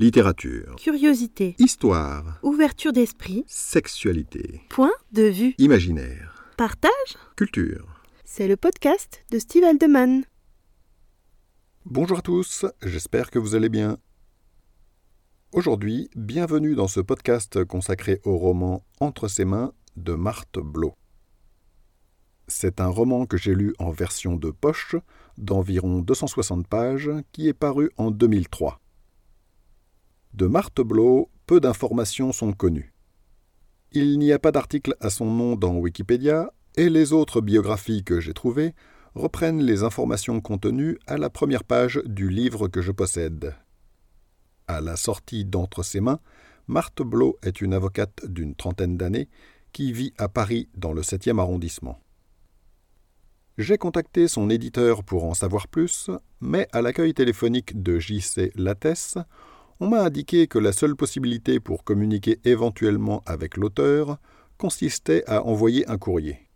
Littérature. Curiosité. Histoire. Ouverture d'esprit. Sexualité. Point de vue. Imaginaire. Partage. Culture. C'est le podcast de Steve Aldeman. Bonjour à tous, j'espère que vous allez bien. Aujourd'hui, bienvenue dans ce podcast consacré au roman Entre ses mains de Marthe Blo. C'est un roman que j'ai lu en version de poche, d'environ 260 pages, qui est paru en 2003. De Marthe Blo, peu d'informations sont connues. Il n'y a pas d'article à son nom dans Wikipédia, et les autres biographies que j'ai trouvées reprennent les informations contenues à la première page du livre que je possède. À la sortie d'entre ses mains, Marthe Blo est une avocate d'une trentaine d'années qui vit à Paris dans le 7e arrondissement. J'ai contacté son éditeur pour en savoir plus, mais à l'accueil téléphonique de JC Lattès, on m'a indiqué que la seule possibilité pour communiquer éventuellement avec l'auteur consistait à envoyer un courrier.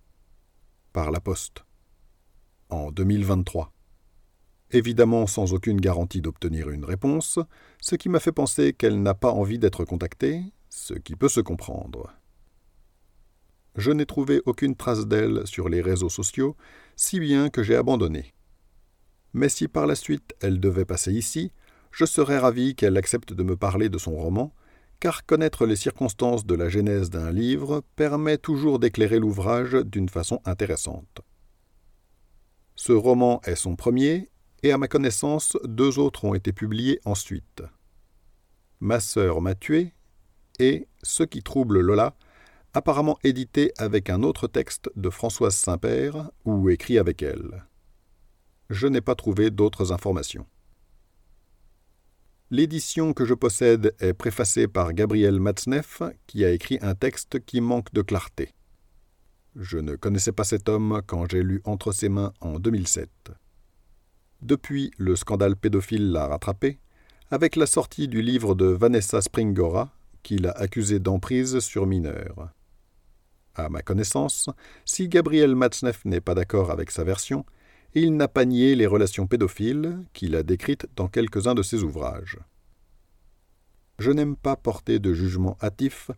Par la poste. En 2023. Évidemment sans aucune garantie d'obtenir une réponse, ce qui m'a fait penser qu'elle n'a pas envie d'être contactée, ce qui peut se comprendre. Je n'ai trouvé aucune trace d'elle sur les réseaux sociaux, si bien que j'ai abandonné. Mais si par la suite elle devait passer ici, je serais ravi qu'elle accepte de me parler de son roman, car connaître les circonstances de la genèse d'un livre permet toujours d'éclairer l'ouvrage d'une façon intéressante. Ce roman est son premier, et à ma connaissance, deux autres ont été publiés ensuite. Ma sœur m'a tué et Ce qui trouble Lola, apparemment édité avec un autre texte de Françoise Saint-Père ou écrit avec elle. Je n'ai pas trouvé d'autres informations. L'édition que je possède est préfacée par Gabriel Matzneff, qui a écrit un texte qui manque de clarté. Je ne connaissais pas cet homme quand j'ai lu Entre ses mains en 2007. Depuis, le scandale pédophile l'a rattrapé, avec la sortie du livre de Vanessa Springora, qui l'a accusé d'emprise sur mineurs. À ma connaissance, si Gabriel Matzneff n'est pas d'accord avec sa version, il n'a pas nié les relations pédophiles qu'il a décrites dans quelques-uns de ses ouvrages. Je n'aime pas porter de jugement hâtif,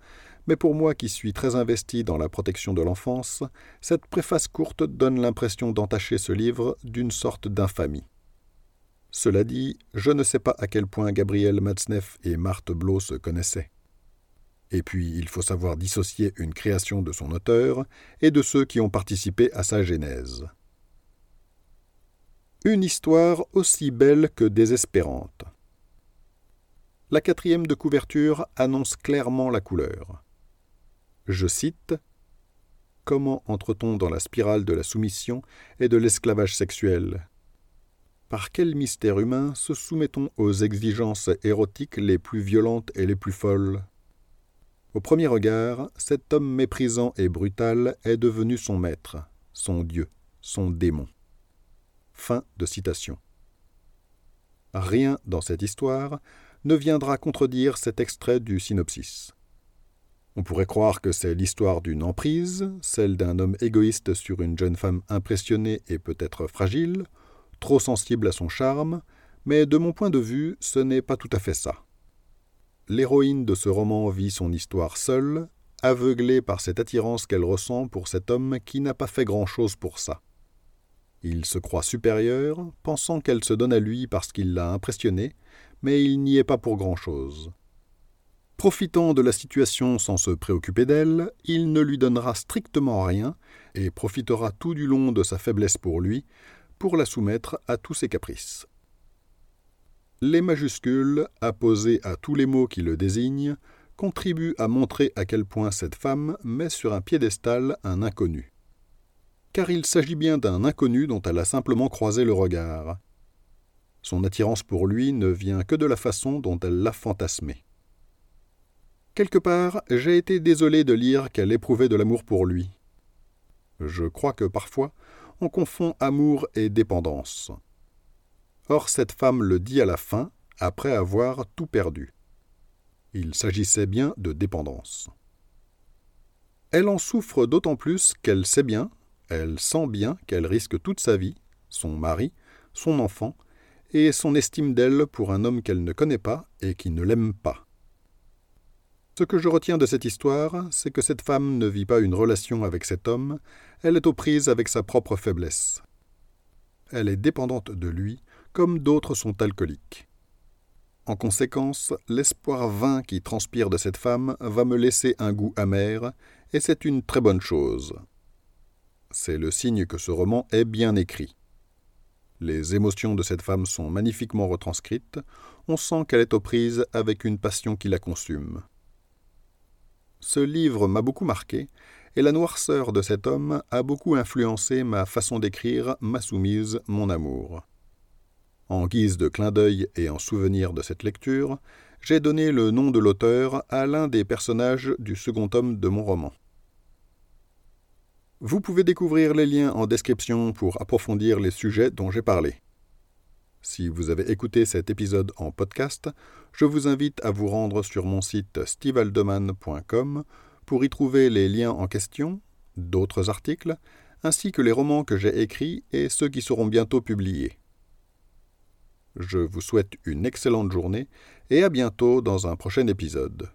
mais pour moi qui suis très investi dans la protection de l'enfance, cette préface courte donne l'impression d'entacher ce livre d'une sorte d'infamie. Cela dit, je ne sais pas à quel point Gabriel Matzneff et Marthe Blo se connaissaient. Et puis, il faut savoir dissocier une création de son auteur et de ceux qui ont participé à sa genèse. Une histoire aussi belle que désespérante. La quatrième de couverture annonce clairement la couleur. Je cite Comment entre-t-on dans la spirale de la soumission et de l'esclavage sexuel? Par quel mystère humain se soumet-on aux exigences érotiques les plus violentes et les plus folles? Au premier regard, cet homme méprisant et brutal est devenu son maître, son Dieu, son démon. Fin de citation. Rien dans cette histoire ne viendra contredire cet extrait du synopsis. On pourrait croire que c'est l'histoire d'une emprise, celle d'un homme égoïste sur une jeune femme impressionnée et peut-être fragile, trop sensible à son charme, mais de mon point de vue, ce n'est pas tout à fait ça. L'héroïne de ce roman vit son histoire seule, aveuglée par cette attirance qu'elle ressent pour cet homme qui n'a pas fait grand-chose pour ça. Il se croit supérieur, pensant qu'elle se donne à lui parce qu'il l'a impressionné, mais il n'y est pas pour grand-chose. Profitant de la situation sans se préoccuper d'elle, il ne lui donnera strictement rien et profitera tout du long de sa faiblesse pour lui pour la soumettre à tous ses caprices. Les majuscules, apposées à tous les mots qui le désignent, contribuent à montrer à quel point cette femme met sur un piédestal un inconnu car il s'agit bien d'un inconnu dont elle a simplement croisé le regard. Son attirance pour lui ne vient que de la façon dont elle l'a fantasmé. Quelque part, j'ai été désolé de lire qu'elle éprouvait de l'amour pour lui. Je crois que parfois, on confond amour et dépendance. Or, cette femme le dit à la fin, après avoir tout perdu. Il s'agissait bien de dépendance. Elle en souffre d'autant plus qu'elle sait bien, elle sent bien qu'elle risque toute sa vie, son mari, son enfant, et son estime d'elle pour un homme qu'elle ne connaît pas et qui ne l'aime pas. Ce que je retiens de cette histoire, c'est que cette femme ne vit pas une relation avec cet homme, elle est aux prises avec sa propre faiblesse. Elle est dépendante de lui, comme d'autres sont alcooliques. En conséquence, l'espoir vain qui transpire de cette femme va me laisser un goût amer, et c'est une très bonne chose. C'est le signe que ce roman est bien écrit. Les émotions de cette femme sont magnifiquement retranscrites, on sent qu'elle est aux prises avec une passion qui la consume. Ce livre m'a beaucoup marqué, et la noirceur de cet homme a beaucoup influencé ma façon d'écrire Ma soumise, mon amour. En guise de clin d'œil et en souvenir de cette lecture, j'ai donné le nom de l'auteur à l'un des personnages du second tome de mon roman. Vous pouvez découvrir les liens en description pour approfondir les sujets dont j'ai parlé. Si vous avez écouté cet épisode en podcast, je vous invite à vous rendre sur mon site stevaldeman.com pour y trouver les liens en question, d'autres articles, ainsi que les romans que j'ai écrits et ceux qui seront bientôt publiés. Je vous souhaite une excellente journée et à bientôt dans un prochain épisode.